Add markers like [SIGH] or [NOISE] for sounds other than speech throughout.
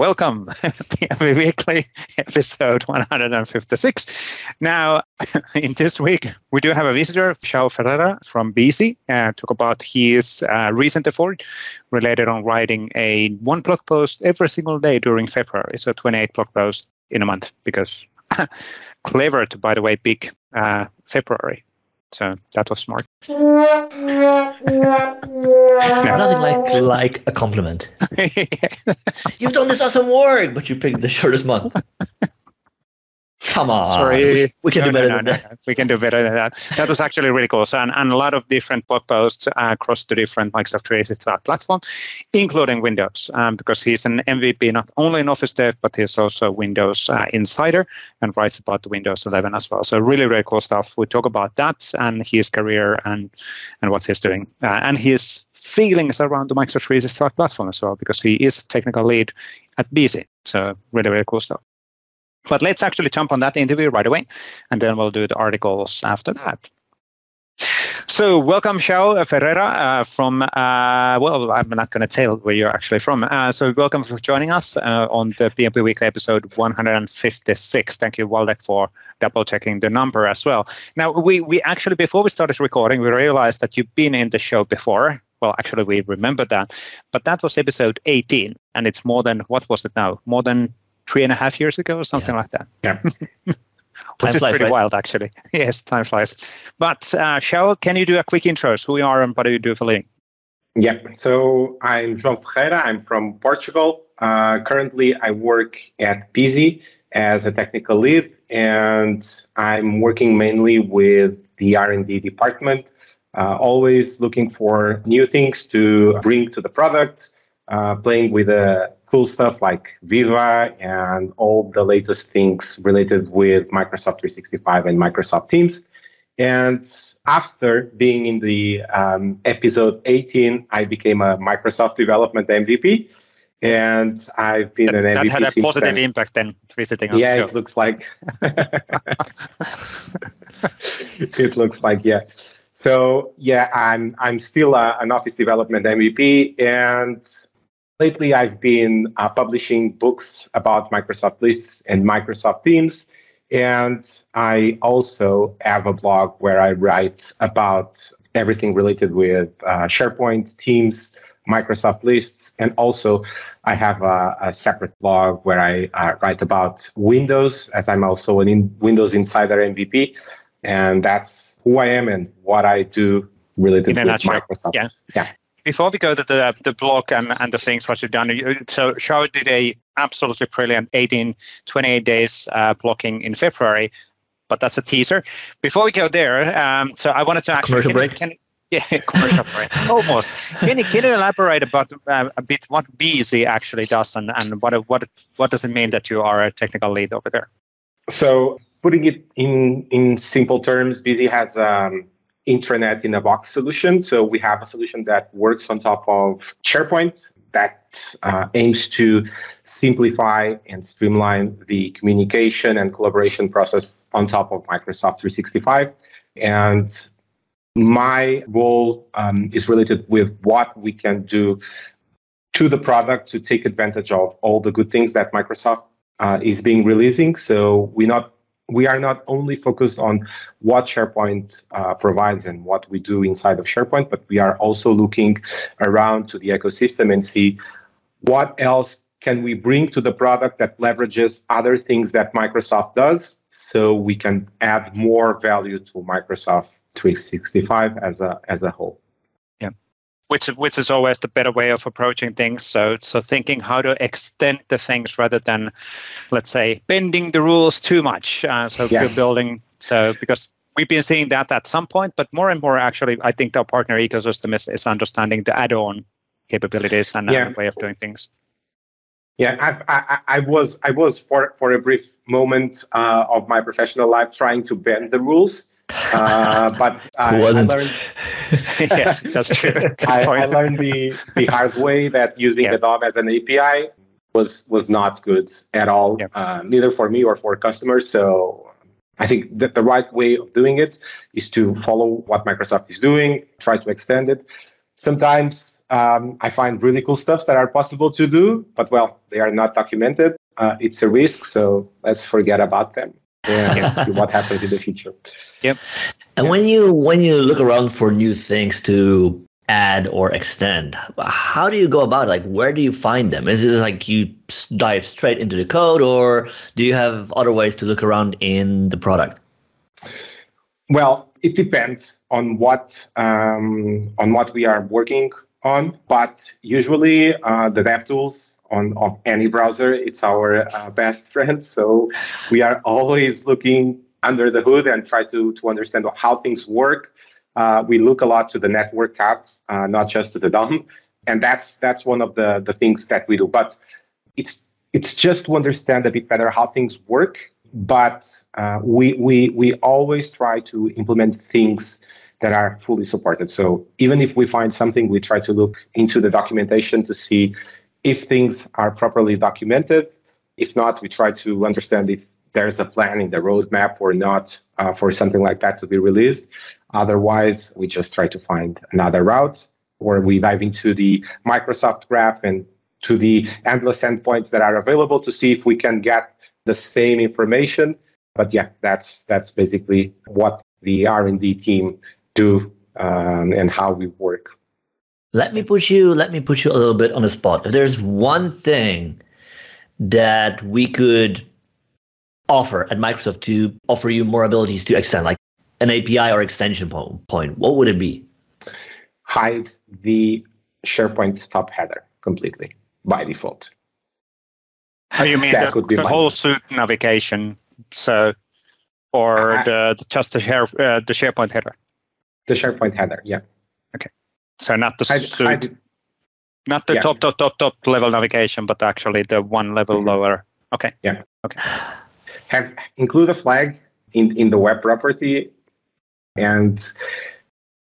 welcome [LAUGHS] to the every weekly episode 156. Now, [LAUGHS] in this week, we do have a visitor, João Ferreira from Beezy, uh, talk about his uh, recent effort related on writing a one blog post every single day during February. So 28 blog posts in a month because [LAUGHS] clever to, by the way, pick uh, February. So that was smart. [LAUGHS] Nothing like [LAUGHS] like a compliment. [LAUGHS] You've done this awesome work, but you picked the shortest month. Come on. Sorry. We can No, do better no, than no, that. no. We can do better than that. That was actually really cool. So, and, and a lot of different blog posts uh, across the different Microsoft 365 platform, including Windows, um, because he's an MVP not only in Office Dev, but he's also Windows uh, insider and writes about the Windows 11 as well. So, really, really cool stuff. We talk about that and his career and and what he's doing uh, and his feelings around the Microsoft 365 platform as well, because he is technical lead at Beezy. So, really, really cool stuff. But let's actually jump on that interview right away, and then we'll do the articles after that. So, welcome, João Ferreira uh, from, uh, well, I'm not going to tell where you're actually from. Uh, so, welcome for joining us uh, on the PnP Weekly episode 156. Thank you, Waldek, for double checking the number as well. Now, we, we actually, before we started recording, we realized that you've been in the show before. Well, actually, we remember that, but that was episode 18, and it's more than, what was it now? More than three and a half years ago or something Yeah. like that. Yeah. [LAUGHS] Which Time is flies, pretty right? wild, actually. [LAUGHS] Yes, time flies. But uh, João, can you do a quick intro? Who you are and what do you do for a living? Yeah, so I'm João Ferreira. I'm from Portugal. Uh, currently, I work at Beezy as a technical lead, and I'm working mainly with the R&D department, uh, always looking for new things to bring to the product, uh, playing with uh, cool stuff like Viva and all the latest things related with Microsoft 365 and Microsoft Teams. And after being in the um, episode 18, I became a Microsoft development MVP. And I've been an MVP. that had a positive then. impact then, visiting Yeah, it looks like. [LAUGHS] it looks like yeah. So yeah, I'm I'm still a, an office development MVP, and lately I've been uh, publishing books about Microsoft lists and Microsoft Teams, and I also have a blog where I write about everything related with uh, SharePoint, Teams, Microsoft lists, and also I have a, a separate blog where I uh, write about Windows, as I'm also an in Windows Insider MVP, and that's who I am and what I do related to Microsoft. yeah. yeah. Before we go to the, the blog and, and the things what you've done, you, so João did a absolutely brilliant 18, 28 days uh, blocking in February, but that's a teaser. Before we go there, um, so I wanted to actually Commercial can, break? Can, yeah, [LAUGHS] commercial break. Almost. Can you, can you elaborate about uh, a bit what Beezy actually does and, and what what what does it mean that you are a technical lead over there? So putting it in in simple terms, Beezy has um, intranet in a box solution. So we have a solution that works on top of SharePoint that uh, aims to simplify and streamline the communication and collaboration process on top of Microsoft 365. And my role um, is related with what we can do to the product to take advantage of all the good things that Microsoft uh, is being releasing. So we not we are not only focused on what SharePoint uh, provides and what we do inside of SharePoint, but we are also looking around to the ecosystem and see what else can we bring to the product that leverages other things that Microsoft does, so we can add more value to Microsoft 365 as a as a whole. Which which is always the better way of approaching things. So so thinking how to extend the things rather than, let's say, bending the rules too much. Uh, so Yeah. we're building so because we've been seeing that at some point, but more and more actually, I think our partner ecosystem is, is understanding the add-on capabilities and Yeah. way of doing things. Yeah, I, I, I was I was for for a brief moment uh, of my professional life trying to bend the rules, uh, but [LAUGHS] I, I wasn't? learned [LAUGHS] [LAUGHS] yes, that's true. I, I learned the, the hard way that using Yeah. the DOM as an API was was not good at all, Yeah. uh, neither for me or for customers. So I think that the right way of doing it is to follow what Microsoft is doing, try to extend it. sometimes um, I find really cool stuff that are possible to do, but well, they are not documented. Uh, it's a risk, so let's forget about them and [LAUGHS] see what happens in the future. Yep. And when you when you look around for new things to add or extend, how do you go about it? Like, where do you find them? Is it like you dive straight into the code, or do you have other ways to look around in the product? Well, it depends on what um, on what we are working on, but usually uh, the DevTools on any browser it's our uh, best friend. [LAUGHS] So we are always looking under the hood and try to to understand how things work. Uh, we look a lot to the network tab, uh, not just to the DOM, and that's that's one of the the things that we do. But it's it's just to understand a bit better how things work. But uh, we we we always try to implement things that are fully supported. So even if we find something, we try to look into the documentation to see if things are properly documented. If not, we try to understand if there's a plan in the roadmap or not uh, for something like that to be released. Otherwise, we just try to find another route or we dive into the Microsoft graph and to the endless endpoints that are available to see if we can get the same information. But yeah, that's that's basically what the R&D team do um, and how we work. Let me put you let me put you a little bit on the spot. If there's one thing that we could offer at Microsoft to offer you more abilities to extend, like an API or extension point, what would it be? Hide the SharePoint top header completely by default. Oh, you mean that the, the whole suite navigation? So, or uh, the, just the, share, uh, the SharePoint header? The SharePoint header, yeah. Okay. So not the I, I not the yeah. top, top, top, top level navigation, but actually the one level mm-hmm. lower. Okay. Yeah. Okay. Have include a flag in in the web property, and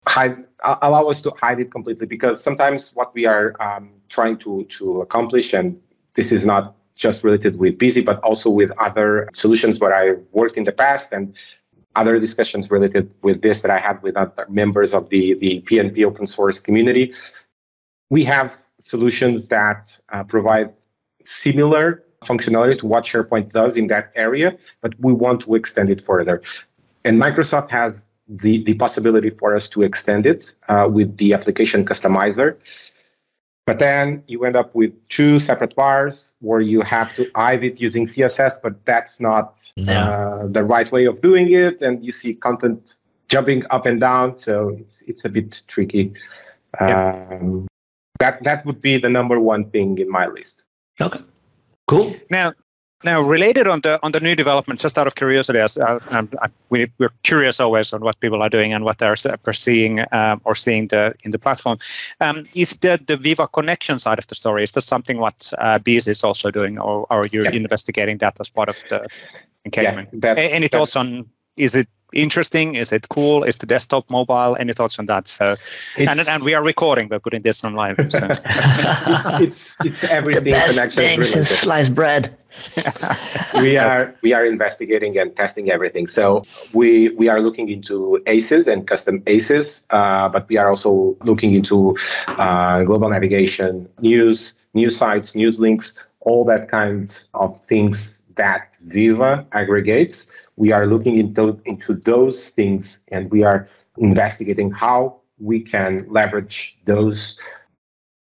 hide allow us to hide it completely because sometimes what we are um, trying to to accomplish, and this is not just related with Beezy, but also with other solutions where I worked in the past and other discussions related with this that I had with other members of the, the PnP open source community. We have solutions that uh, provide similar functionality to what SharePoint does in that area, but we want to extend it further. And Microsoft has the, the possibility for us to extend it uh, with the application customizer. But then you end up with two separate bars where you have to hide it using CSS, but that's not uh, the right way of doing it. And you see content jumping up and down. So it's, it's a bit tricky. Yeah. Um, that, that would be the number one thing in my list. Okay. Cool. Now, now, related on the on the new development, just out of curiosity, as uh, um, we, we're curious always on what people are doing and what they're perceiving um, or seeing the in the platform. Um, is the the Viva connection side of the story? Is that something what uh, Beezy is also doing, or, or are you yeah. investigating that as part of the engagement? Yeah, Any thoughts on is it interesting? Is it cool? Is the desktop mobile? Any thoughts on that? So, and, and we are recording. We're putting this online. So. [LAUGHS] it's, it's it's everything. The best thing since sliced bread. [LAUGHS] we are [LAUGHS] we are investigating and testing everything. So we we are looking into ACES and custom ACES, uh, but we are also looking into uh, global navigation, news, news sites, news links, all that kind of things that Viva aggregates we are looking into, into those things and we are investigating how we can leverage those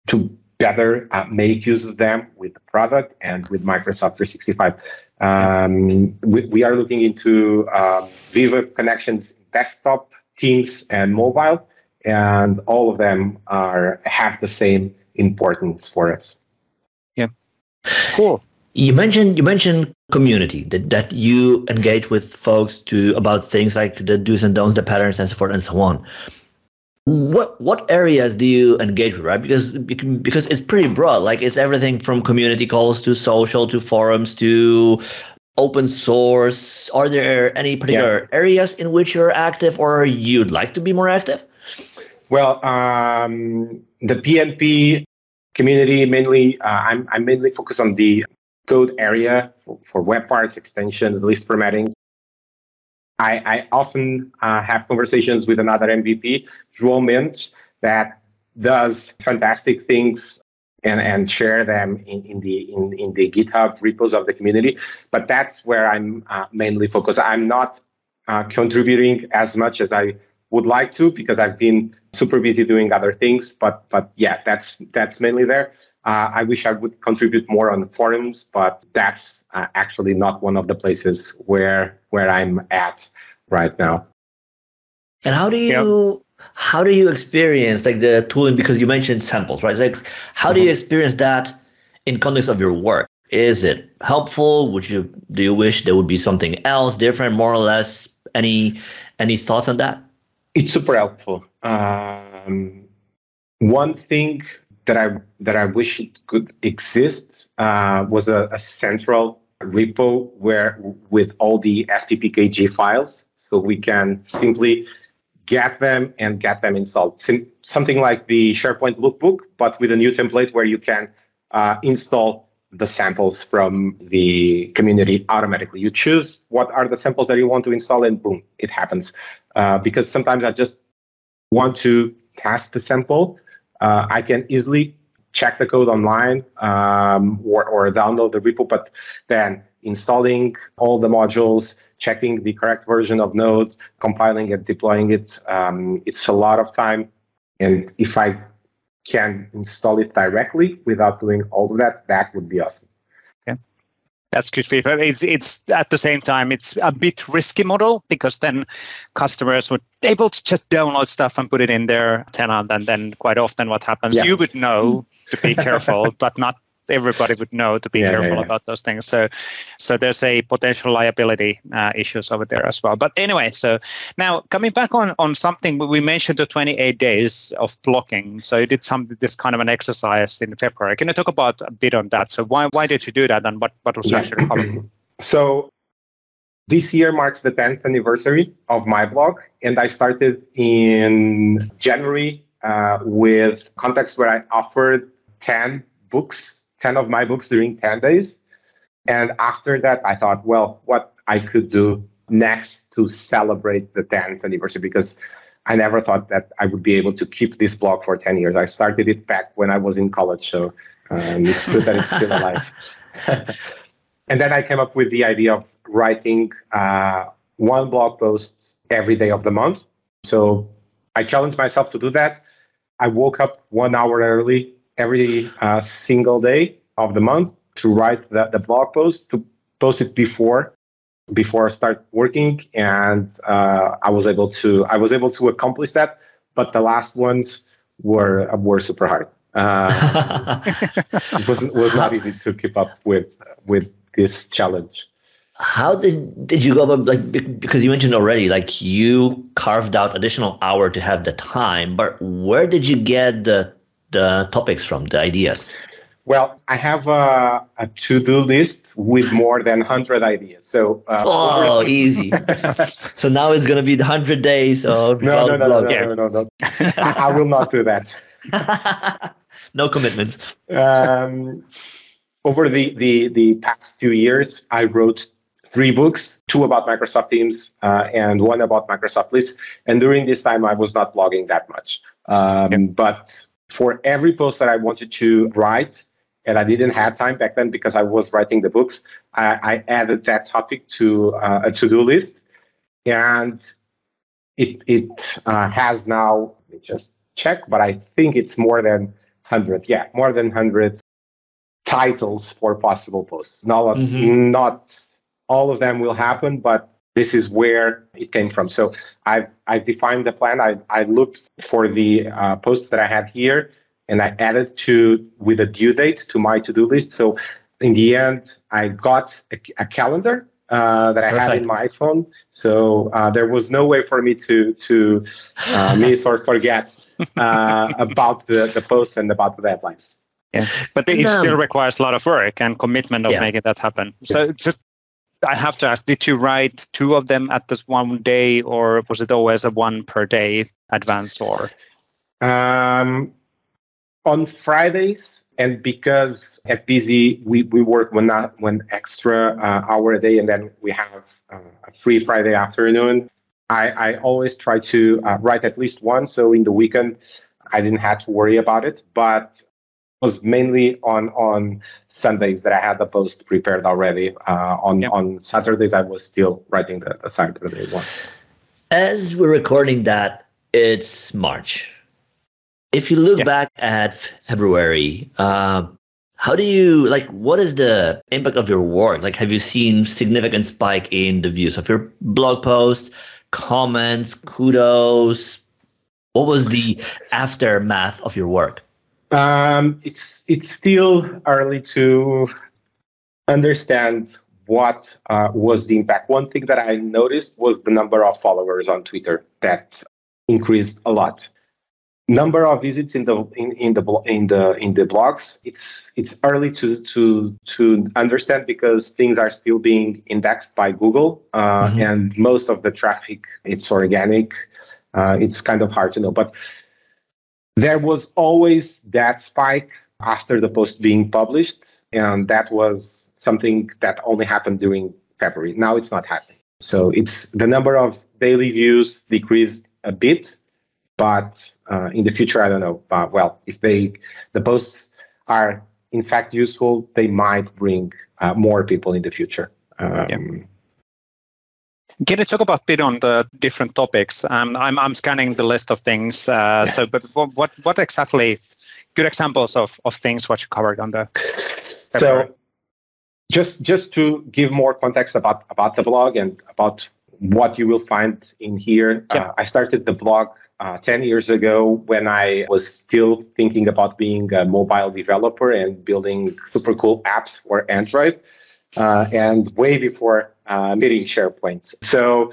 to better uh, make use of them with the product and with Microsoft 365. Um, we, we, are looking into uh, Viva connections, desktop, Teams, and mobile, and all of them are have the same importance for us. Yeah, cool. You mentioned you mentioned community that, that you engage with folks to about things like the do's and don'ts, the patterns, and so forth and so on. What what areas do you engage with, right? Because because it's pretty broad. Like it's everything from community calls to social to forums to open source. Are there any particular yeah. areas in which you're active or you'd like to be more active? Well, um, the PnP community mainly. Uh, I'm I'm mainly focused on the code area for, for web parts, extensions, list formatting. I, I often uh, have conversations with another MVP, João Mendes, that does fantastic things and, and share them in, in the in, in the GitHub repos of the community. But that's where I'm uh, mainly focused. I'm not uh, contributing as much as I would like to because I've been super busy doing other things. But but yeah, that's that's mainly there. Uh, I wish I would contribute more on forums, but that's uh, actually not one of the places where where I'm at right now. And how do you how do you experience like the tooling? Because you mentioned samples, right? Like, how mm-hmm. do you mm-hmm. experience that in context of your work? Is it helpful? Would you do you wish there would be something else different, more or less? Any any thoughts on that? It's super helpful. Um, one thing that I that I wish it could exist uh, was a, a, central repo where with all the SPPKG files, so we can simply get them and get them installed. Sim- something like the SharePoint lookbook, but with a new template where you can uh, install the samples from the community automatically. You choose what are the samples that you want to install, and boom, it happens. Uh, because sometimes I just want to test the sample. Uh, I can easily check the code online um, or, or download the repo, but then installing all the modules, checking the correct version of Node, compiling it, deploying it, um, it's a lot of time. And if I can install it directly without doing all of that, that would be awesome. That's good feedback. It's it's at the same time it's a bit risky model because then customers would able to just download stuff and put it in their tenant, and then quite often what happens yeah. you would know to be careful, [LAUGHS] but not everybody would know to be yeah, careful yeah, yeah. about those things. So, so there's a potential liability uh, issues over there as well. But anyway, so now coming back on on something we mentioned the 28 days of blocking. So you did some this kind of an exercise in February. Can you talk about a bit on that? So why why did you do that, and what what was actually covered? [CLEARS THROAT] So this year marks the 10th anniversary of my blog, and I started in January uh, with context where I offered 10 books 10 of my books during 10 days. And after that, I thought, well, what I could do next to celebrate the 10th anniversary because I never thought that I would be able to keep this blog for 10 years. I started it back when I was in college, so um, it's good that it's still alive. [LAUGHS] and then I came up with the idea of writing uh, one blog post every day of the month. So I challenged myself to do that. I woke up one hour early every uh, single day of the month to write the, the blog post to post it before before I start working, and uh, I was able to I was able to accomplish that. But the last ones were were super hard. Uh, [LAUGHS] it was was not easy to keep up with with this challenge. How did did you go about like because you mentioned already like you carved out additional hour to have the time, but where did you get the the topics from, the ideas? Well, I have a, a to-do list with more than 100 ideas. So uh, oh, easy. [LAUGHS] so now it's going to be the 100 days of no, no, no, no, no, no, no, no, I, I will not do that. [LAUGHS] no commitments. Um, over the, the, the past two years, I wrote three books, two about Microsoft Teams uh, and one about Microsoft Lists. And during this time, I was not blogging that much. Um, But for every post that I wanted to write, and I didn't have time back then because I was writing the books, I, I added that topic to uh, a to-do list, and it it uh, has now. Let me just check, but I think it's more than hundred. Yeah, more than hundred titles for possible posts. Not mm-hmm. not all of them will happen, but this is where it came from. So I've, I've defined the plan. I, I looked for the uh, posts that I had here and I added to with a due date to my to-do list. So in the end, I got a, a calendar uh, that I Perfect. had in my iPhone. So uh, there was no way for me to to uh, miss or forget uh, [LAUGHS] about the, the posts and about the deadlines. Yeah, but it still requires a lot of work and commitment of yeah. making that happen. So just I have to ask, did you write two of them at this one day, or was it always a one per day advance? Or um, on Fridays, and because at Beezy we, we work one one extra uh, hour a day, and then we have uh, a free Friday afternoon. I, I always try to uh, write at least one. So in the weekend, I didn't have to worry about it, but was mainly on on Sundays that I had the post prepared already. Uh, on on Saturdays, I was still writing the, the Saturday one. As we're recording that, it's March. If you look back at February, uh, how do you like? What is the impact of your work? Like, have you seen significant spike in the views of your blog posts, comments, kudos? What was the aftermath of your work? Um, it's it's still early to understand what uh, was the impact. One thing that I noticed was the number of followers on Twitter that increased a lot. Number of visits in the in, in the in the in the blogs. It's it's early to to to understand because things are still being indexed by Google, uh, mm-hmm. and most of the traffic it's organic. Uh, it's kind of hard to know, but there was always that spike after the post being published, and that was something that only happened during February. Now it's not happening. So it's the number of daily views decreased a bit, but uh, in the future, I don't know. Uh, well, if they the posts are in fact useful, they might bring uh, more people in the future. Um, yeah. Can you talk about a bit on the different topics? Um, I'm I'm scanning the list of things. Uh, so, but what what exactly? Good examples of of things what you covered on the. So, just just to give more context about about the blog and about what you will find in here, yeah. uh, I started the blog uh, 10 years ago when I was still thinking about being a mobile developer and building super cool apps for Android uh, and way before uh, meeting SharePoint. So,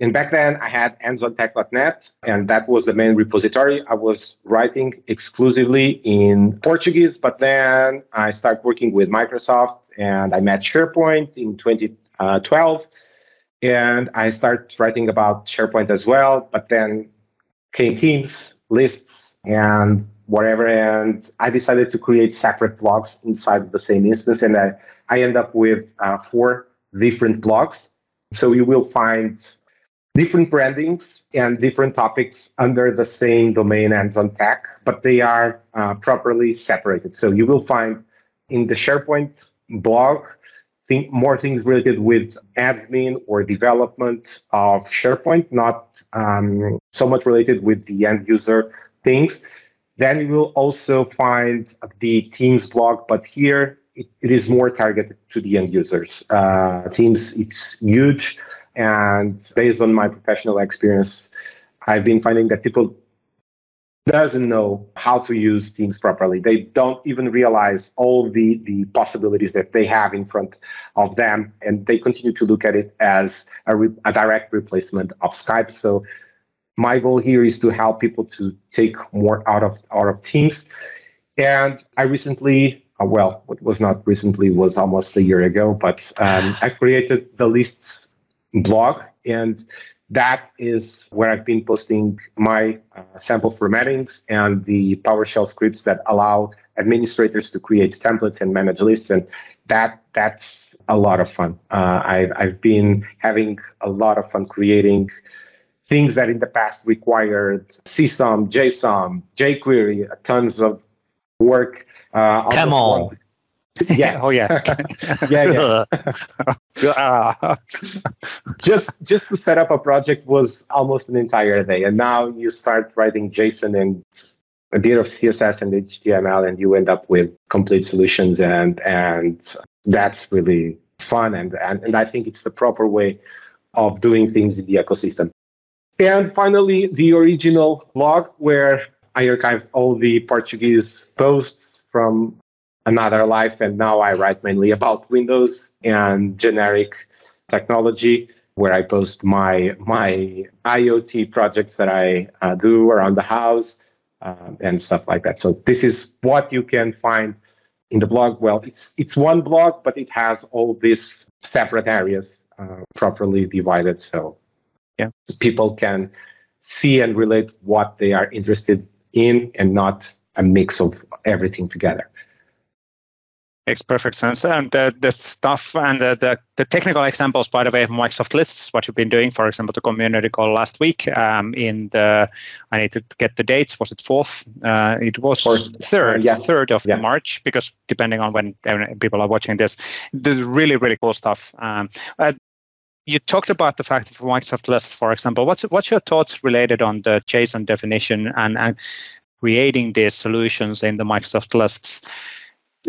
and back then I had handsontek.net, and that was the main repository. I was writing exclusively in Portuguese, but then I started working with Microsoft and I met SharePoint in 2012. And I started writing about SharePoint as well, but then came Teams, lists, and whatever. And I decided to create separate blogs inside the same instance. And I I end up with uh, four different blogs. So you will find different brandings and different topics under the same domain hands-on tech, but they are uh, properly separated. So you will find in the SharePoint blog think more things related with admin or development of SharePoint, not um, so much related with the end user things. Then you will also find the Teams blog, but here it, it is more targeted to the end users. Uh, Teams, it's huge. And based on my professional experience, I've been finding that people doesn't know how to use Teams properly. They don't even realize all the, the possibilities that they have in front of them, and they continue to look at it as a, re- a direct replacement of Skype. So my goal here is to help people to take more out of out of Teams. And I recently uh, well, what was not recently was almost a year ago, but um, I created the lists blog, and that is where I've been posting my uh, sample formattings and the PowerShell scripts that allow administrators to create templates and manage lists, and that that's a lot of fun. Uh, I've I've been having a lot of fun creating things that in the past required CSOM, JSOM, jQuery, tons of work uh, CAML. Yeah. [LAUGHS] oh yeah. [LAUGHS] yeah. Yeah. [LAUGHS] just just to set up a project was almost an entire day, and now you start writing JSON and a bit of CSS and HTML, and you end up with complete solutions, and and that's really fun, and and, and I think it's the proper way of doing things in the ecosystem. And finally, the original blog where I archive all the Portuguese posts from another life, and now I write mainly about Windows and generic technology, where I post my my IoT projects that I uh, do around the house um, and stuff like that. So this is what you can find in the blog. Well, it's it's one blog, but it has all these separate areas uh, properly divided, so yeah, people can see and relate what they are interested in and not a mix of everything together. Makes perfect sense. And the, the stuff and the, the, the, technical examples, by the way, of Microsoft Lists, what you've been doing, for example, the community call last week um, in the, I need to get the dates, was it fourth? Uh, it was Fourth. third, uh, yeah. third of yeah. March, because depending on when people are watching this, there's really, really cool stuff. Um, uh, you talked about the fact of Microsoft Lists, for example. What's what's your thoughts related on the JSON definition and, and creating these solutions in the Microsoft Lists?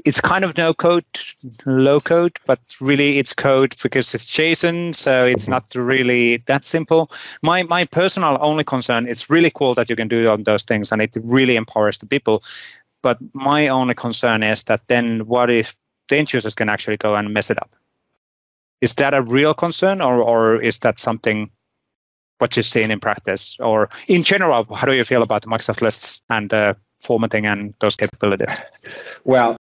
it's kind of no code, low code, but really it's code because it's JSON, so it's mm-hmm. not really that simple. My my personal only concern, it's really cool that you can do on those things and it really empowers the people. But my only concern is that then what if the end users can actually go and mess it up? Is that a real concern or or is that something what you're seeing in practice? Or in general, how do you feel about Microsoft lists and uh, formatting and those capabilities? Well,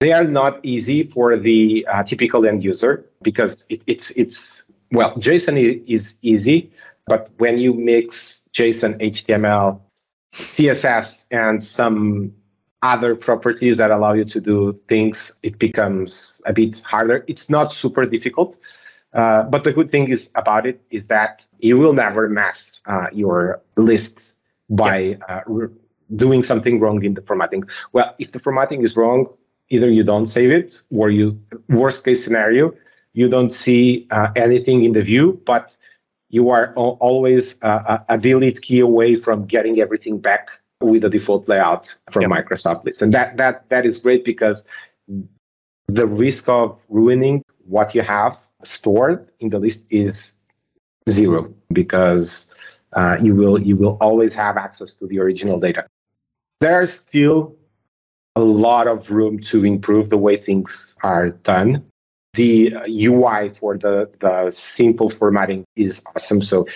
they are not easy for the uh, typical end user because it, it's it's well JSON is easy, but when you mix JSON, HTML, CSS, and some other properties that allow you to do things, it becomes a bit harder. It's not super difficult, uh, but the good thing is about it is that you will never mess uh, your lists by yeah. uh, doing something wrong in the formatting. Well, if the formatting is wrong, either you don't save it or you worst case scenario you don't see uh, anything in the view but you are always uh, a delete key away from getting everything back with the default layout from yep. Microsoft List. And that that that is great because the risk of ruining what you have stored in the list is zero because uh, you will you will always have access to the original data. There's still a lot of room to improve the way things are done. The UI for the, the simple formatting is awesome. So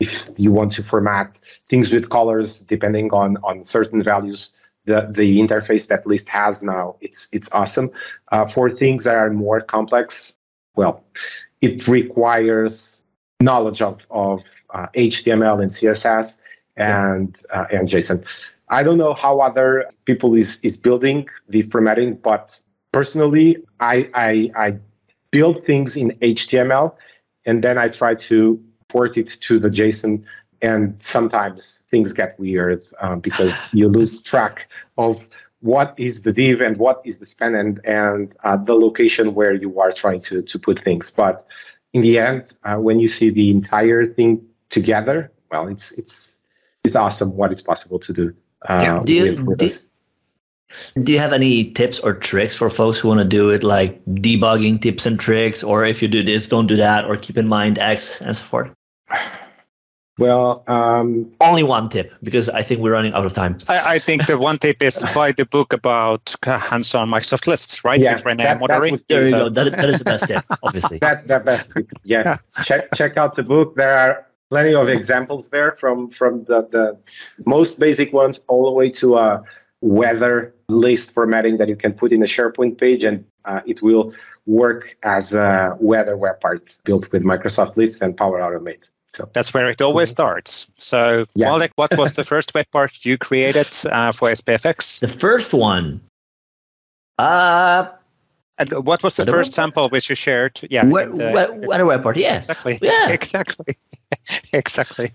if you want to format things with colors depending on, on certain values, the, the interface that list has now, it's it's awesome. Uh, for things that are more complex, well, it requires knowledge of, of uh, HTML and CSS and uh, and JSON. I don't know how other people is is building the formatting, but personally, I I, I build things in HTML and then I try to port it to the JSON. And sometimes things get weird um, because you lose track of what is the div and what is the span and, and uh, the location where you are trying to, to put things. But in the end, uh, when you see the entire thing together, well, it's it's it's awesome what it's possible to do uh, do you, with, with do, do you have any tips or tricks for folks who want to do it, like debugging tips and tricks, or if you do this, don't do that, or keep in mind X and so forth? Well, um, only one tip because I think we're running out of time. I, I think the one tip is to [LAUGHS] buy the book about hands-on Microsoft lists, right? Yeah, that, that there you go. That, that is the best tip, [LAUGHS] obviously. that that best. Tip, yeah, check check out the book. There are plenty of examples there from from the, the most basic ones all the way to a weather list formatting that you can put in a SharePoint page and uh, it will work as a weather web part built with Microsoft Lists and Power Automate. So that's where it always starts. So, yeah. What was the first web part you created uh, for SPFX? [LAUGHS] The first one. Uh, and what was the first sample which you shared? Yeah, weather web part. Yeah, exactly. Yeah, [LAUGHS] exactly. [LAUGHS] exactly.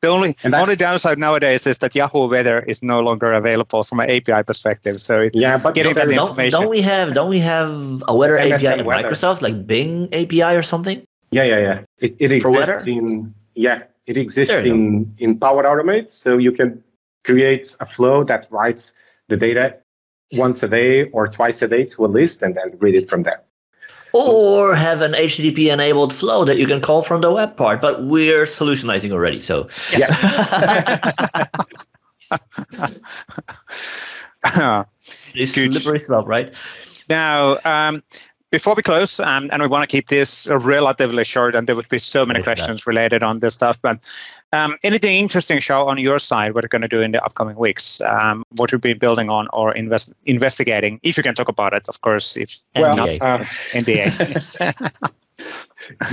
The only and only downside nowadays is that Yahoo Weather is no longer available from an API perspective. So it's yeah, but getting that don't, information. Don't we have don't we have a weather MSN API in weather. Microsoft like Bing API or something? Yeah, yeah, yeah. It, it exists weather? in yeah, it exists in go. in Power Automate. So you can create a flow that writes the data once a day or twice a day to a list and then read it from there or have an HTTP enabled flow that you can call from the web part. But we're solutionizing already, so yeah. [LAUGHS] it's slippery slope, right? Now, um, before we close, um, and we want to keep this relatively short, and there would be so many questions related on this stuff, but um, anything interesting, João, on your side, what you're going to do in the upcoming weeks? Um, what you've been building on or invest, investigating, if you can talk about it, of course, if well, NDA. Uh, NDA.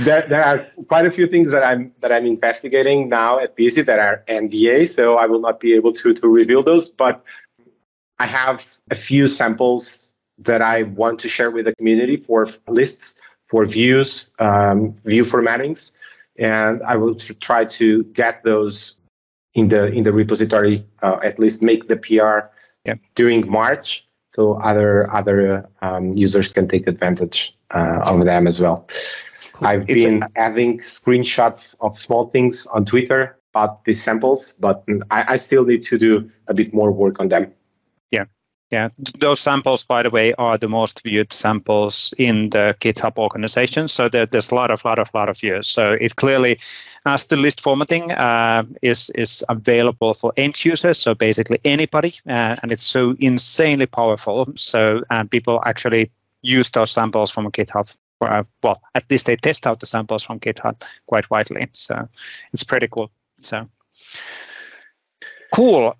[LAUGHS] there, there are quite a few things that I'm that I'm investigating now at Beezy that are NDA, so I will not be able to to reveal those. But I have a few samples that I want to share with the community for lists, for views, um, view formattings, and I will try to get those in the in the repository. Uh, at least make the PR yeah. during March, so other other um, users can take advantage uh, of them as well. Cool. I've it's been a- having screenshots of small things on Twitter about these samples, but I, I still need to do a bit more work on them. Yeah. Those samples, by the way, are the most viewed samples in the GitHub organization. So there, there's a lot of, lot of, lot of views. So it clearly, as the list formatting uh, is is available for end users, so basically anybody, uh, and it's so insanely powerful. So uh, people actually use those samples from GitHub. Uh, well, at least they test out the samples from GitHub quite widely. So it's pretty cool. So cool.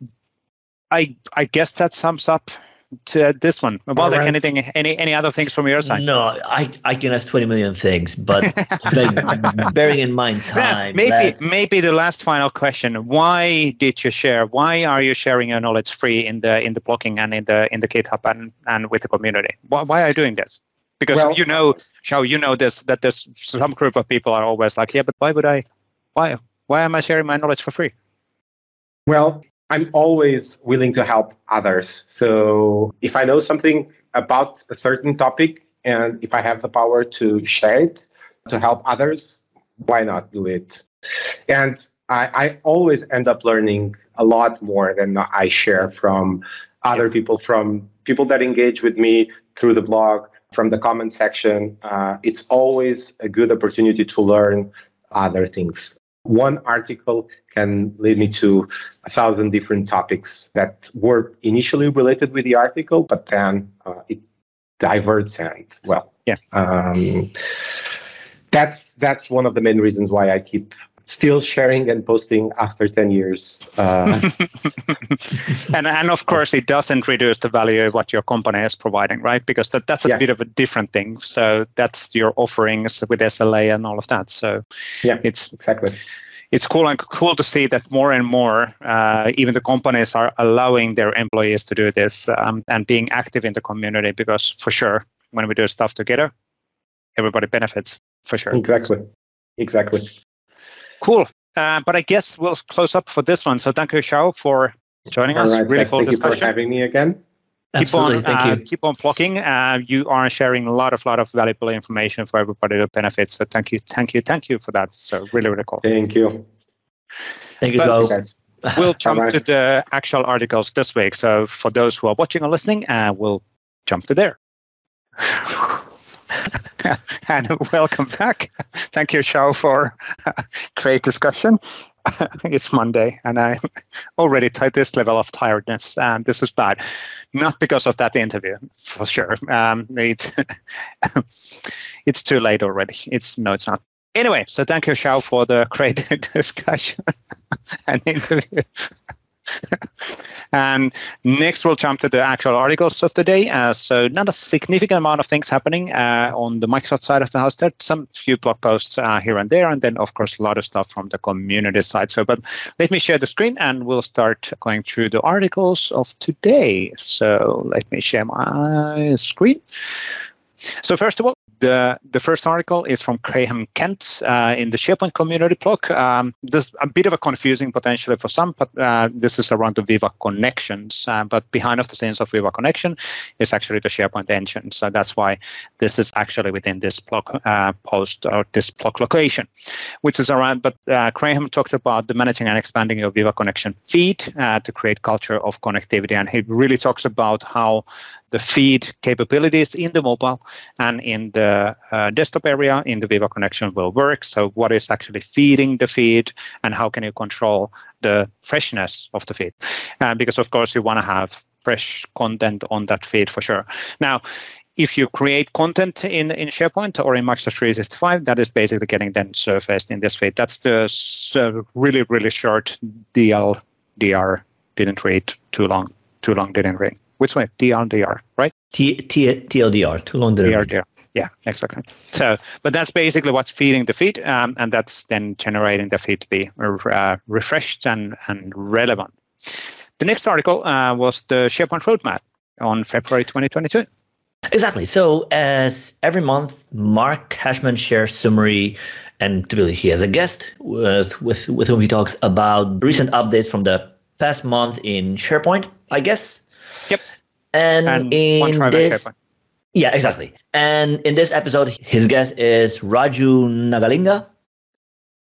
I I guess that sums up to this one. About right. anything, any any other things from your side? No, I I can ask twenty million things, but [LAUGHS] like, bearing in mind [LAUGHS] time. maybe let's... maybe the last final question: Why did you share? Why are you sharing your knowledge free in the in the blogging and in the in the GitHub and and with the community? Why why are you doing this? Because well, you know, João, you know this that there's some group of people are always like, yeah, but why would I? Why why am I sharing my knowledge for free? Well, I'm always willing to help others. So if I know something about a certain topic and if I have the power to share it to help others, why not do it? And I, I always end up learning a lot more than I share from other people, from people that engage with me through the blog, from the comment section. Uh, it's always a good opportunity to learn other things one article can lead me to a thousand different topics that were initially related with the article, but then uh, it diverts and well, yeah. Um, that's that's one of the main reasons why I keep still sharing and posting after 10 years. Uh, [LAUGHS] and and of course, it doesn't reduce the value of what your company is providing, right? Because that, that's a yeah. bit of a different thing. So that's your offerings with SLA and all of that. So yeah, it's exactly. It's cool and cool to see that more and more, uh, even the companies are allowing their employees to do this um, and being active in the community. Because for sure, when we do stuff together, everybody benefits for sure. Exactly. Exactly. Cool. Uh, but I guess we'll close up for this one. So thank you, João, for joining All us. Right, really cool thank discussion. you for having me again. Keep Absolutely, on, thank uh, you. keep on blocking. Uh, you are sharing a lot of lot of valuable information for everybody to benefit. So thank you, thank you, thank you for that. So really, really cool. Thank you. Thank you, guys. [LAUGHS] we'll jump to the actual articles this week. So for those who are watching or listening, uh, we'll jump to there. [LAUGHS] [LAUGHS] and welcome back. Thank you, João, for [LAUGHS] great discussion. [LAUGHS] it's Monday, and I'm already tied this level of tiredness, and this is bad. Not because of that interview, for sure. Um, it, it's too late already. It's no, it's not. Anyway, so thank you, João, for the great discussion and interview. [LAUGHS] and next, we'll jump to the actual articles of the day. Uh, so, not a significant amount of things happening uh, on the Microsoft side of the house. There's some few blog posts uh, here and there, and then, of course, a lot of stuff from the community side. So, but let me share the screen and we'll start going through the articles of today. So, let me share my screen. So, first of all, the, the first article is from Graham Kent uh, in the SharePoint community blog. Um, this a bit of a confusing potentially for some, but uh, this is around the Viva connections. Uh, but behind of the scenes of Viva connection is actually the SharePoint engine. So that's why this is actually within this blog uh, post or this blog location, which is around. But uh, Graham talked about the managing and expanding your Viva connection feed uh, to create culture of connectivity, and he really talks about how the feed capabilities in the mobile and in the uh, desktop area in the Viva connection will work. So what is actually feeding the feed and how can you control the freshness of the feed? Uh, because of course you want to have fresh content on that feed for sure. Now, if you create content in, in SharePoint or in Microsoft 365, that is basically getting then surfaced in this feed. That's the uh, really, really short DL, DR, didn't read too long, too long didn't read. Which way? TLDR, right? T, T, TLDR, too long DLDR. Yeah, exactly. So, but that's basically what's feeding the feed, um, and that's then generating the feed to be uh, refreshed and, and relevant. The next article uh, was the SharePoint roadmap on February 2022. Exactly. So as every month, Mark Kashman shares summary, and typically he has a guest with with with whom he talks about recent updates from the past month in SharePoint, I guess. Yep. And, And in this, yeah, exactly. And in this episode, his guest is Raju Nagalinga,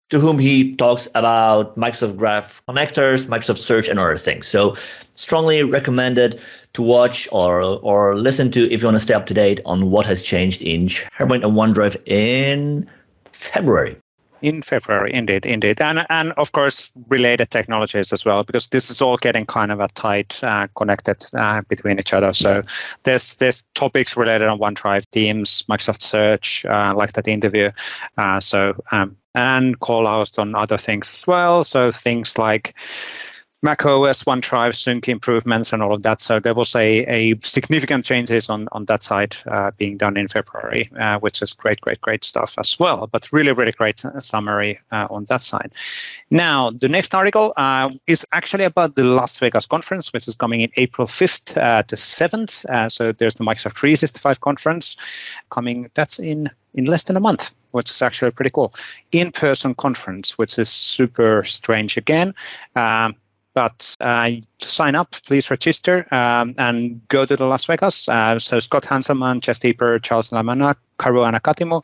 to whom he talks about Microsoft Graph connectors, Microsoft Search, and other things. So, strongly recommended to watch or or listen to if you want to stay up to date on what has changed in SharePoint and OneDrive in February. In February, indeed, indeed, and and of course related technologies as well, because this is all getting kind of a tight uh, connected uh, between each other. So there's there's topics related on OneDrive, Teams, Microsoft Search, uh, like that interview. Uh, so um, and call out on other things as well. So things like Mac OS, OneDrive, sync improvements, and all of that. So there was a, a significant changes on, on that side uh, being done in February, uh, which is great, great, great stuff as well. But really, really great uh, summary uh, on that side. Now, the next article uh, is actually about the Las Vegas conference, which is coming in April 5th uh, to 7th. Uh, so there's the Microsoft 365 conference coming. That's in in less than a month, which is actually pretty cool. In-person conference, which is super strange again. Um, but uh, sign up, please register um, and go to the Las Vegas. Uh, so Scott Hanselman, Jeff Teper, Charles Lamanna, Karuana Gatimu,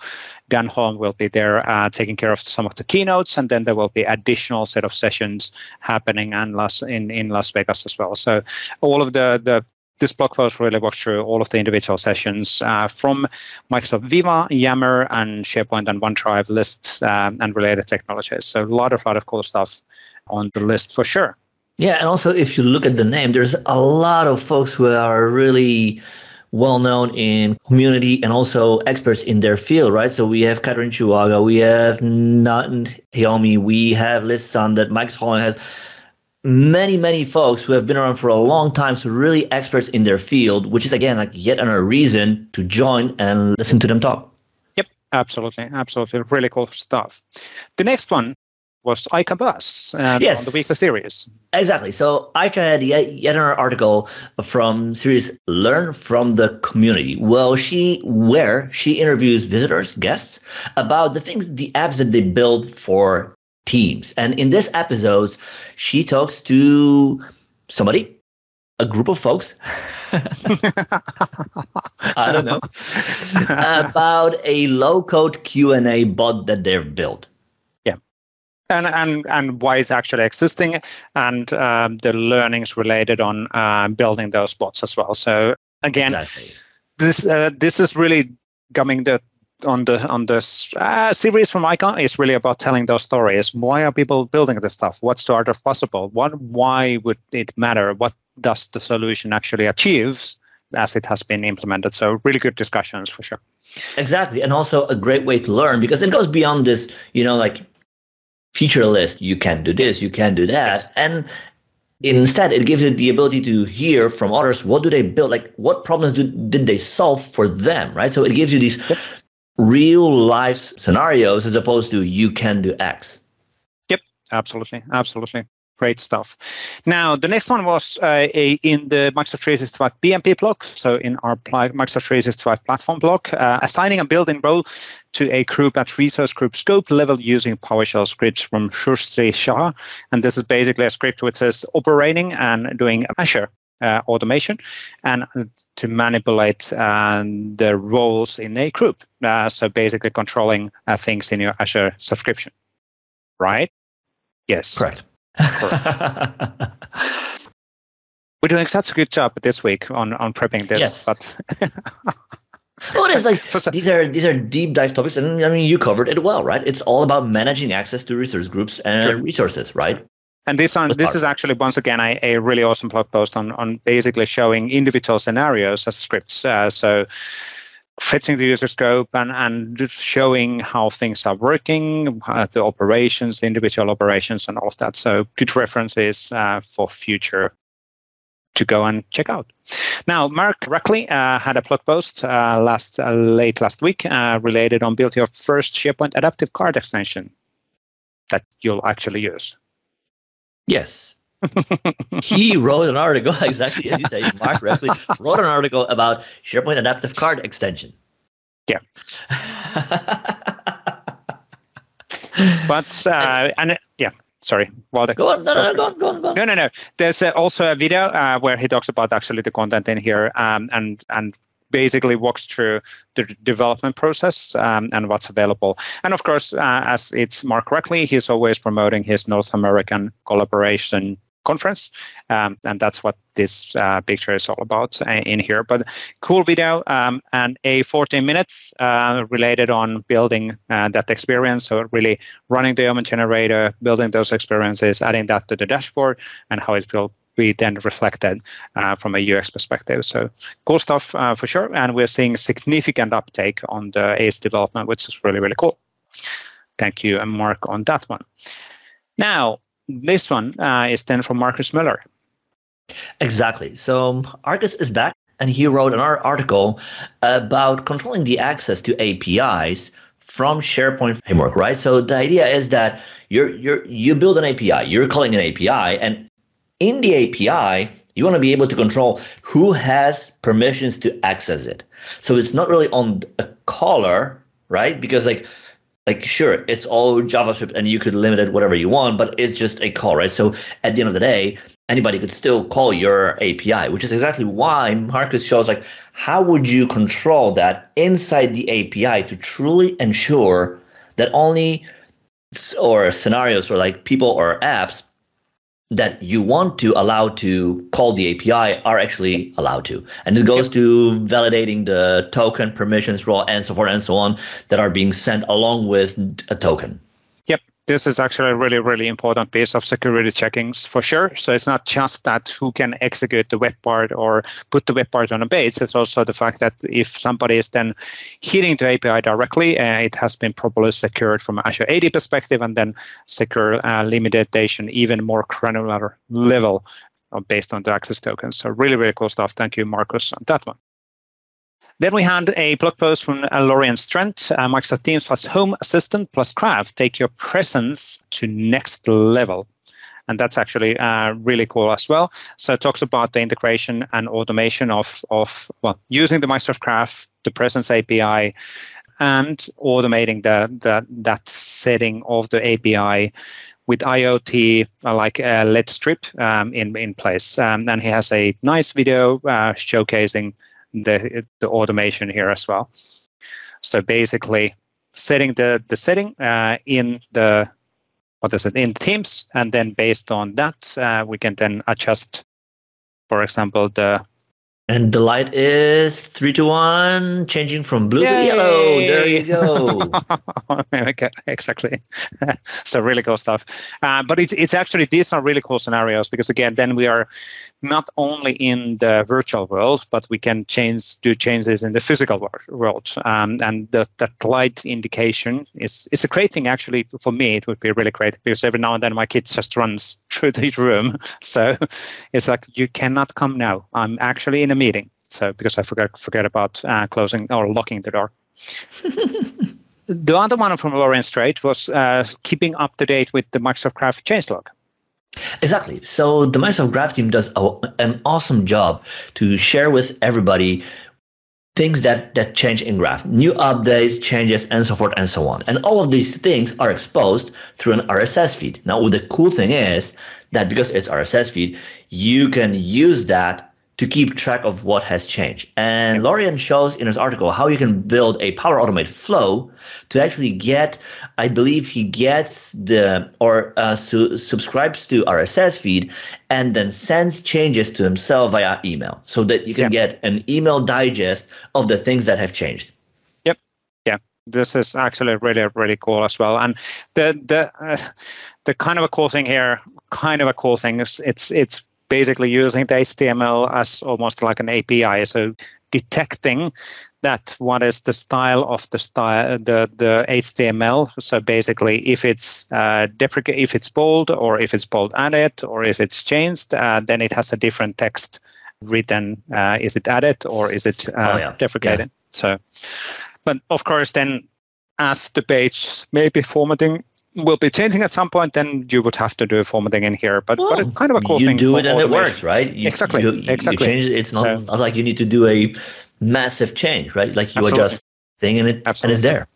Dan Holme will be there uh, taking care of some of the keynotes, and then there will be additional set of sessions happening and Las, in, in Las Vegas as well. So all of the, the this blog post really walks through all of the individual sessions uh, from Microsoft Viva, Yammer, and SharePoint and OneDrive lists um, and related technologies. So a lot of lot of cool stuff on the list for sure. Yeah, and also if you look at the name, there's a lot of folks who are really well known in community and also experts in their field, right? So we have Catherine Chuaga, we have Nathan Hiomi, we have Liz Sun that Mike Holland has many, many folks who have been around for a long time, so really experts in their field, which is again like yet another reason to join and listen to them talk. Yep, absolutely, absolutely, really cool stuff. The next one was Ayca Bas um, Yes. on the weekly series. Exactly. So Aika had yet, yet another article from series Learn from the Community. Well, she where she interviews visitors, guests about the things, the apps that they build for teams. And in this episode, she talks to somebody, a group of folks. [LAUGHS] I don't know [LAUGHS] about a low-code Q&A bot that they've built. And and and why it's actually existing and um, the learnings related on uh, building those bots as well. So again Exactly. this uh, this is really coming the on the on this uh, series from icon is really about telling those stories. Why are people building this stuff? What's the art of possible? What why would it matter? What does the solution actually achieves as it has been implemented? So really good discussions for sure. Exactly, and also a great way to learn because it goes beyond this, you know, like feature list. You can do this, you can do that, and instead it gives you the ability to hear from others what do they build, like what problems do, did they solve for them, right? So it gives you these real life scenarios as opposed to you can do X. Yep, absolutely, absolutely. Great stuff. Now, the next one was uh, a, in the Microsoft 365 PnP blog. So, in our pl- Microsoft 365 platform blog, uh, assigning a building role to a group at resource group scope level using PowerShell scripts from Shusri Shah. And this is basically a script which is operating and doing Azure uh, automation and to manipulate uh, the roles in a group. Uh, so, basically controlling uh, things in your Azure subscription. Right? Yes. Correct. We're doing such a good job this week on, on prepping this, Yes. but [LAUGHS] Well, it is like [LAUGHS] these are these are deep dive topics, and I mean you covered it well, right? It's all about managing access to resource groups and Sure. resources, right? and this That's this is actually once again a, a really awesome blog post on on basically showing individual scenarios as scripts. Uh, so fetching the user scope and and showing how things are working, uh, the operations, the individual operations, and all of that. So good references uh, for future to go and check out. Now, Mark Rackley uh, had a blog post uh, last uh, late last week uh, related on building your first SharePoint adaptive card extension that you'll actually use. Yes. He wrote an article [LAUGHS] exactly as you say. Mark Rackley wrote an article about SharePoint Adaptive Card Extension. Yeah. [LAUGHS] but uh, and yeah, sorry, Waldek. Go on, no, no, go on, go on, go on. No, no, no. There's uh, also a video uh, where he talks about actually the content in here um, and and basically walks through the development process um, and what's available. And of course, uh, as it's Mark correctly, he's always promoting his North American collaboration conference. Um, and that's what this uh, picture is all about uh, in here. But cool video um, and a 14 minutes uh, related on building uh, that experience. So really running the element generator, building those experiences, adding that to the dashboard, and how it will be then reflected uh, from a UX perspective. So cool stuff uh, for sure. And we're seeing significant uptake on the ACE development, which is really, really cool. Thank you, and Mark, on that one. Now, this one uh, is then from Marcus Miller. Exactly. So Argus is back, and he wrote an article about controlling the access to APIs from SharePoint framework, right? So the idea is that you're you're you build an API, you're calling an API, and in the API, you want to be able to control who has permissions to access it. So it's not really on a caller, right? Because like like sure it's all javascript and you could limit it whatever you want but it's just a call right? So at the end of the day anybody could still call your api which is exactly why marcus shows like how would you control that inside the api to truly ensure that only or scenarios or like people or apps that you want to allow to call the API are actually allowed to. And it goes yep. to validating the token permissions role and so forth and so on that are being sent along with a token this is actually a really, really important piece of security checkings for sure. So it's not just that who can execute the web part or put the web part on a base. It's also the fact that if somebody is then hitting the API directly, uh, it has been properly secured from Azure AD perspective and then secure uh, limitation even more granular level uh, based on the access tokens. So really, really cool stuff. Thank you, Marcus, on that one. Then we had a blog post from uh, Loryan Strant, uh, Microsoft Teams plus Home Assistant plus Graph. take your presence to next level. And that's actually uh, really cool as well. So it talks about the integration and automation of, of well, using the Microsoft Graph, the Presence API, and automating the, the that setting of the API with IoT uh, like uh, LED strip um, in in place. Um, and he has a nice video uh, showcasing the, the automation here as well. So basically setting the, the setting uh, in the what is it in Teams, and then based on that, uh, we can then adjust, for example, the and the light is three to one, changing from blue Yay! to yellow. There you go. [LAUGHS] okay, exactly. [LAUGHS] so really cool stuff. Uh, but it's it's actually these are really cool scenarios because again, then we are not only in the virtual world, but we can change do changes in the physical world. Um, and the, that light indication is is a great thing actually for me. It would be really great because every now and then my kid just runs through the room. [LAUGHS] So it's like you cannot come now. I'm actually in a meeting. So because I forgot forget about uh, closing or locking the door. [LAUGHS] the other one from Loryan Strant was uh, keeping up to date with the Microsoft Graph changelog. Exactly. So the Microsoft Graph team does a, an awesome job to share with everybody things that that change in graph. New updates changes and so forth and so on. And all of these things are exposed through an rss feed. Now the cool thing is that because it's rss feed you can use that to keep track of what has changed. And Loryan shows in his article how you can build a Power Automate flow to actually get, I believe he gets the or uh, su- subscribes to RSS feed and then sends changes to himself via email so that you can yeah. get an email digest of the things that have changed. Yep. Yeah. This is actually really, really cool as well. And the, the, uh, the kind of a cool thing here, kind of a cool thing is it's, it's basically using the HTML as almost like an API. So detecting that what is the style of the style the the HTML. So basically, if it's uh, deprecate, if it's bold, or if it's bold added, or if it's changed, uh, then it has a different text written. Uh, is it added or is it uh, oh, yeah. deprecated? Yeah. So, but of course, then as the page may be formatting will be changing at some point, then you would have to do a formatting in here. But, well, but it's kind of a cool you thing. You do it and it works, right? You, exactly. You, exactly. You change it. It's not, so, not like you need to do a massive change, right? Like you absolutely. adjust thing and it absolutely. and it's there.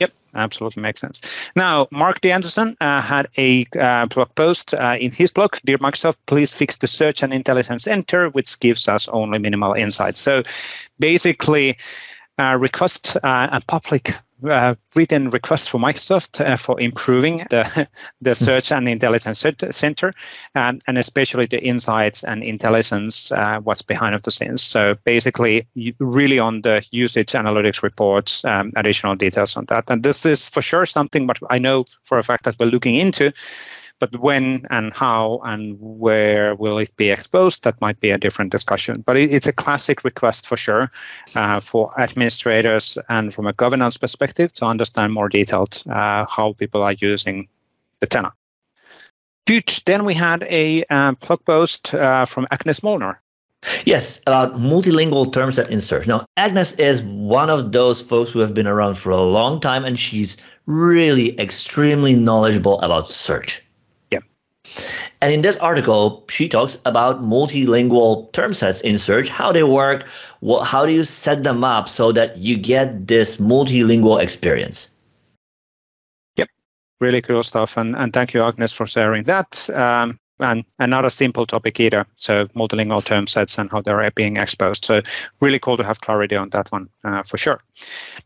Yep, absolutely makes sense. Now, Marc D. Anderson uh, had a uh, blog post uh, in his blog, Dear Microsoft, please fix the search and intelligence enter, which gives us only minimal insight. So basically, request uh, a public uh, written request for Microsoft uh, for improving the [LAUGHS] the search and intelligence center, and, and especially the insights and intelligence, uh, what's behind of the scenes. So basically, really on the usage analytics reports, um, additional details on that. And this is for sure something, but I know for a fact that we're looking into but when and how and where will it be exposed, that might be a different discussion. But it, it's a classic request for sure uh, for administrators and from a governance perspective to understand more detailed uh, how people are using the tenant. Good. Then we had a uh, blog post uh, from Agnes Molnar. Yes, about multilingual terms set insert. Now, Agnes is one of those folks who have been around for a long time, and she's really extremely knowledgeable about search. And in this article, she talks about multilingual term sets in search, how they work, what, how do you set them up so that you get this multilingual experience. Yep, really cool stuff. And, and thank you, Agnes, for sharing that. Um, and, and not a simple topic either. So multilingual term sets and how they're being exposed. So really cool to have clarity on that one uh, for sure.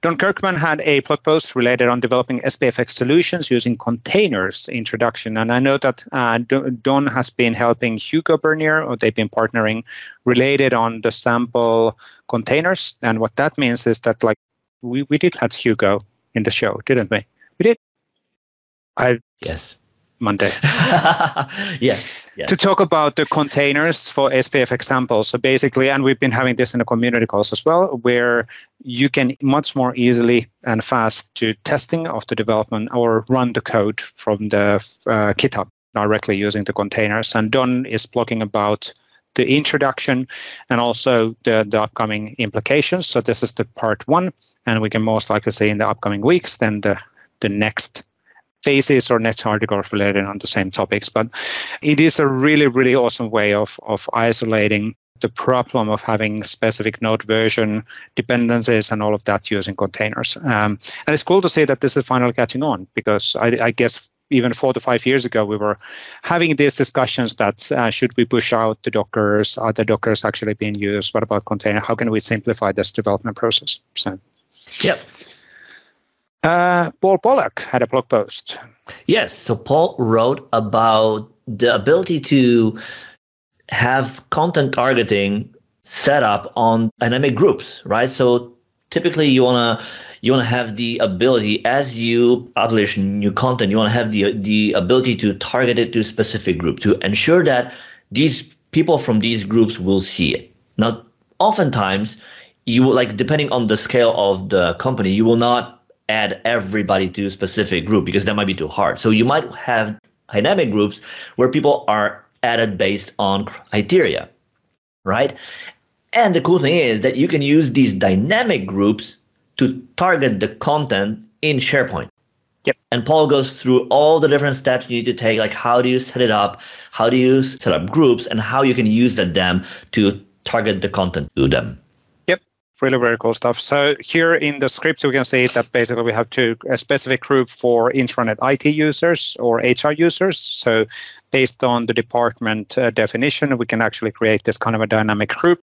Don Kirkman had a blog post related on developing SPFX solutions using containers introduction. And I know that uh, Don has been helping Hugo Bernier, or they've been partnering related on the sample containers. And what that means is that like we, we did have Hugo in the show, didn't we? We did. I yes Monday. [LAUGHS] yes, yes, To talk about the containers for SPFx samples. So basically, and we've been having this in the community calls as well, where you can much more easily and fast do testing of the development or run the code from the uh, GitHub directly using the containers. And Don is blogging about the introduction and also the, the upcoming implications. So this is the part one, and we can most likely see in the upcoming weeks then the the next phases or next articles related on the same topics. But it is a really, really awesome way of, of isolating the problem of having specific node version dependencies and all of that using containers. Um, and it's cool to see that this is finally catching on because I, I guess even four to five years ago, we were having these discussions that uh, should we push out the Dockers? Are the Dockers actually being used? What about container? How can we simplify this development process? So, yep. Uh, Paul Bullock had a blog post. Yes. So Paul wrote about the ability to have content targeting set up on dynamic groups, right? So typically you wanna you wanna have the ability as you publish new content, you wanna have the the ability to target it to a specific group to ensure that these people from these groups will see it. Now, oftentimes you like depending on the scale of the company, you will not add everybody to a specific group because that might be too hard. So you might have dynamic groups where people are added based on criteria, right? And the cool thing is that you can use these dynamic groups to target the content in SharePoint. Yep. And Paul goes through all the different steps you need to take, like how do you set it up, how do you set up groups, and how you can use them to target the content to them really very cool stuff. So here in the script, we can see that basically we have two a specific group for intranet IT users or HR users. So based on the department uh, definition, we can actually create this kind of a dynamic group,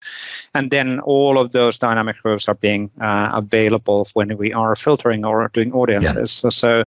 and then all of those dynamic groups are being uh, available when we are filtering or doing audiences. Yeah. So, so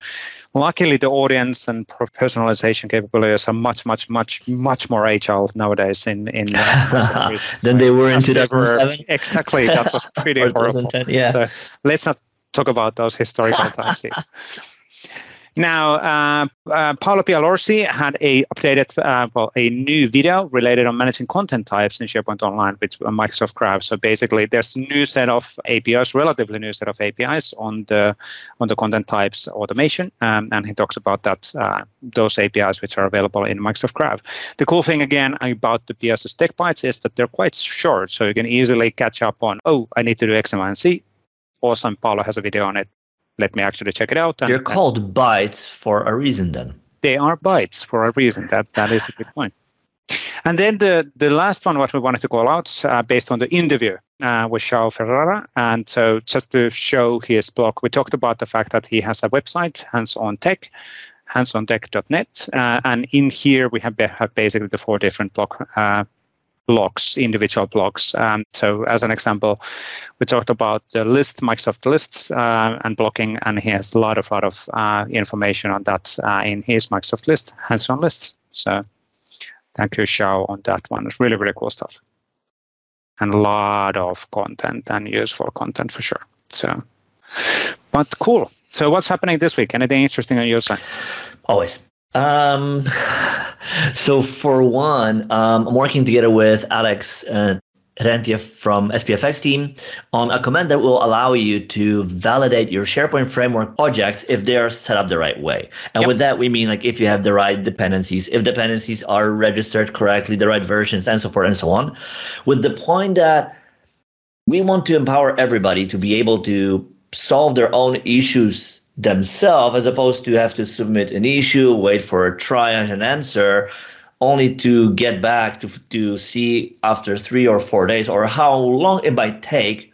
luckily the audience and personalization capabilities are much much much much more agile nowadays in in uh, [LAUGHS] than they were in 2007 exactly that was [LAUGHS] pretty horrible yeah so let's not talk about those historical times. [LAUGHS] Now, uh, uh, Paolo Pialorsi had a updated, uh, well, a new video related on managing content types in SharePoint Online with Microsoft Graph. So basically, there's a new set of APIs, relatively new set of APIs on the on the content types automation, um, and he talks about that uh, those APIs which are available in Microsoft Graph. The cool thing again about the PiaSys Tech Bytes is that they're quite short, so you can easily catch up on. Oh, I need to do X, Y, and Z. Awesome, Paolo has a video on it let me actually check it out. And, They're called bytes for a reason then. They are bytes for a reason. That that is a good point. And then the, the last one, what we wanted to call out uh, based on the interview uh, with João Ferreira. And so just to show his blog, we talked about the fact that he has a website, Hands On Tech, handsontek.net. Uh, and in here, we have, have basically the four different blog uh, blocks, individual blocks. Um, so as an example, we talked about the list, Microsoft lists uh, and blocking, and he has a lot of lot of uh, information on that uh, in his Microsoft list, hands-on lists. So thank you, João, on that one. It's really, really cool stuff. And a lot of content and useful content for sure. So, but cool. So what's happening this week? Anything interesting on your side? Always. Um, [LAUGHS] so for one, um, I'm working together with Alex uh, Rentief from SPFX team on a command that will allow you to validate your SharePoint framework projects if they are set up the right way. And yep. with that, we mean like if you have the right dependencies, if dependencies are registered correctly, the right versions, and so forth and so on. With the point that we want to empower everybody to be able to solve their own issues themselves as opposed to have to submit an issue, wait for a triage and an answer, only to get back to to see after three or four days or how long it might take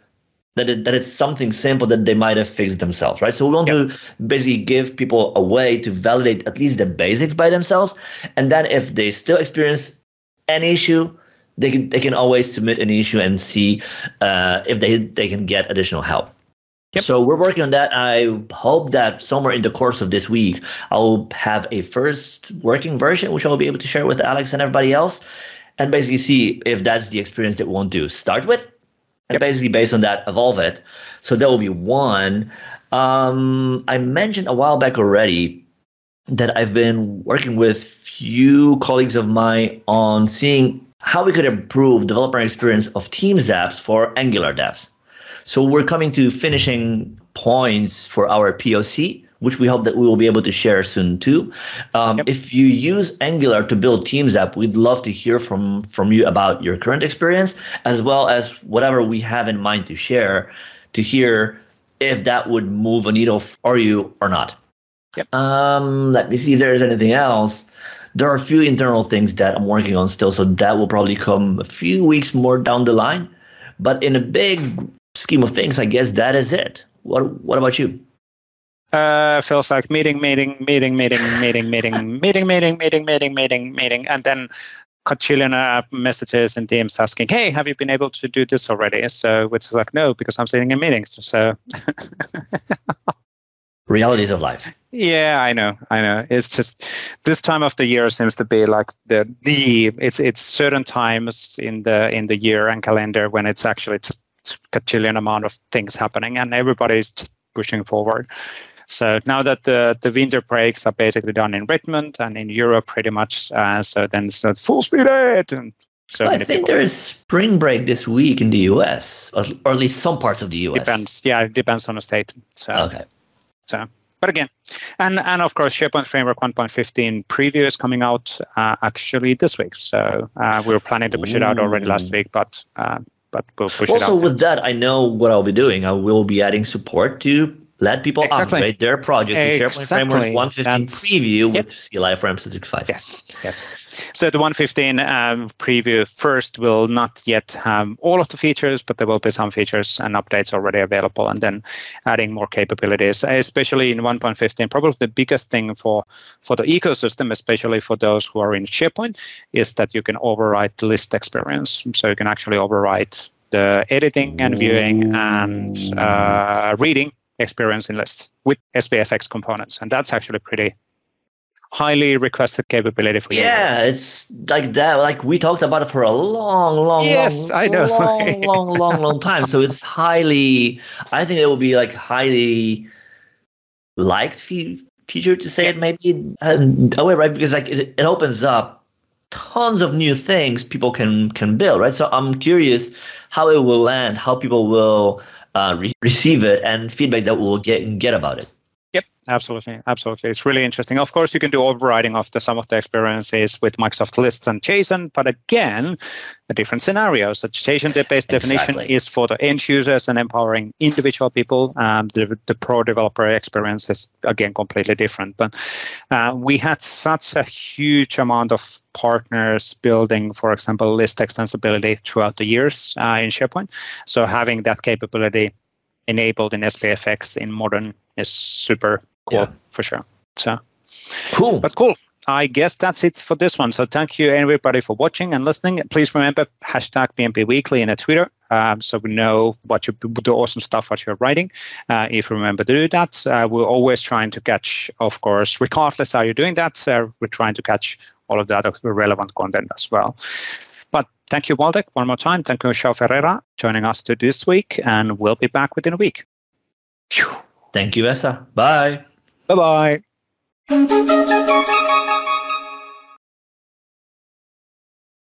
that it, that it's something simple that they might have fixed themselves, right? So we want yep. to basically give people a way to validate at least the basics by themselves, and then if they still experience an issue, they can they can always submit an issue and see uh, if they they can get additional help. Yep. So we're working on that. I hope that somewhere in the course of this week, I'll have a first working version, which I'll be able to share with Alex and everybody else, and basically see if that's the experience that we want to start with, and yep. basically based on that, evolve it. So that will be one. Um, I mentioned a while back already that I've been working with few colleagues of mine on seeing how we could improve developer experience of Teams apps for Angular devs. So we're coming to finishing points for our POC, which we hope that we will be able to share soon too. Um, yep. If you use Angular to build Teams app, we'd love to hear from from you about your current experience, as well as whatever we have in mind to share, to hear if that would move a needle for you or not. Yep. Um, let me see if there's anything else. There are a few internal things that I'm working on still, so that will probably come a few weeks more down the line. But in a big scheme of things, I guess that is it. What What about you? Uh, feels like meeting, meeting, meeting, meeting, meeting, meeting, meeting, meeting, meeting, meeting, meeting, meeting, and then quadrillion uh, messages and DMs asking, "Hey, have you been able to do this already?" So, which is like, no, because I'm sitting in meetings. So, realities of life. Yeah, I know, I know. It's just this time of the year seems to be like the the it's it's certain times in the in the year and calendar when it's actually just quadrillion amount of things happening and everybody's just pushing forward. So now that the, the winter breaks are basically done in Redmond and in Europe pretty much, uh, so then it's full speed ahead. And so well, I think there is spring break this week in the US, or, or, at least some parts of the US. Depends. Yeah, it depends on the state. So, okay. So, but again, and and of course, SharePoint Framework 1.15 preview is coming out uh, actually this week. So uh, we were planning to push Ooh. it out already last week, but uh, but we'll push also, with that, I know what I'll be doing. I will be adding support to let people exactly. upgrade their project exactly. SharePoint Framework 115 That's, preview yep. with CLI for M365. Yes, yes. So the 115 um, preview first will not yet have all of the features, but there will be some features and updates already available, and then adding more capabilities, especially in 1.15. Probably the biggest thing for for the ecosystem, especially for those who are in SharePoint, is that you can override the list experience. So you can actually override the editing and viewing and uh, reading experience in lists with SPFX components, and that's actually pretty highly requested capability for you. yeah it's like that like we talked about it for a long long yes long, i know. long [LAUGHS] long long long time. So it's highly i think it will be like highly liked fe- feature to say it maybe. A oh, way right because like it, it opens up tons of new things people can can build right? So i'm curious how it will land how people will uh, re- receive it and feedback that we'll get get about it absolutely, absolutely. It's really interesting. Of course, you can do overriding of the, some of the experiences with Microsoft Lists and JSON, but again, a different scenario The JSON-based definition is for the end users and empowering individual people. Um, the, the pro developer experience is again completely different. But uh, we had such a huge amount of partners building, for example, list extensibility throughout the years uh, in SharePoint. So having that capability enabled in SPFX in modern is super cool Yeah. for sure. So, Cool. but cool. I guess that's it for this one. So thank you everybody for watching and listening. Please remember hashtag PnP Weekly in a Twitter, um, so we know what you the awesome stuff what you're writing. Uh, if you remember to do that, uh, we're always trying to catch, of course, regardless how you're doing that, uh, we're trying to catch all of the other relevant content as well. But thank you, Waldek, one more time. Thank you, Michelle Ferreira, joining us to this week, and we'll be back within a week. Thank you, Vesa. Bye. Bye bye.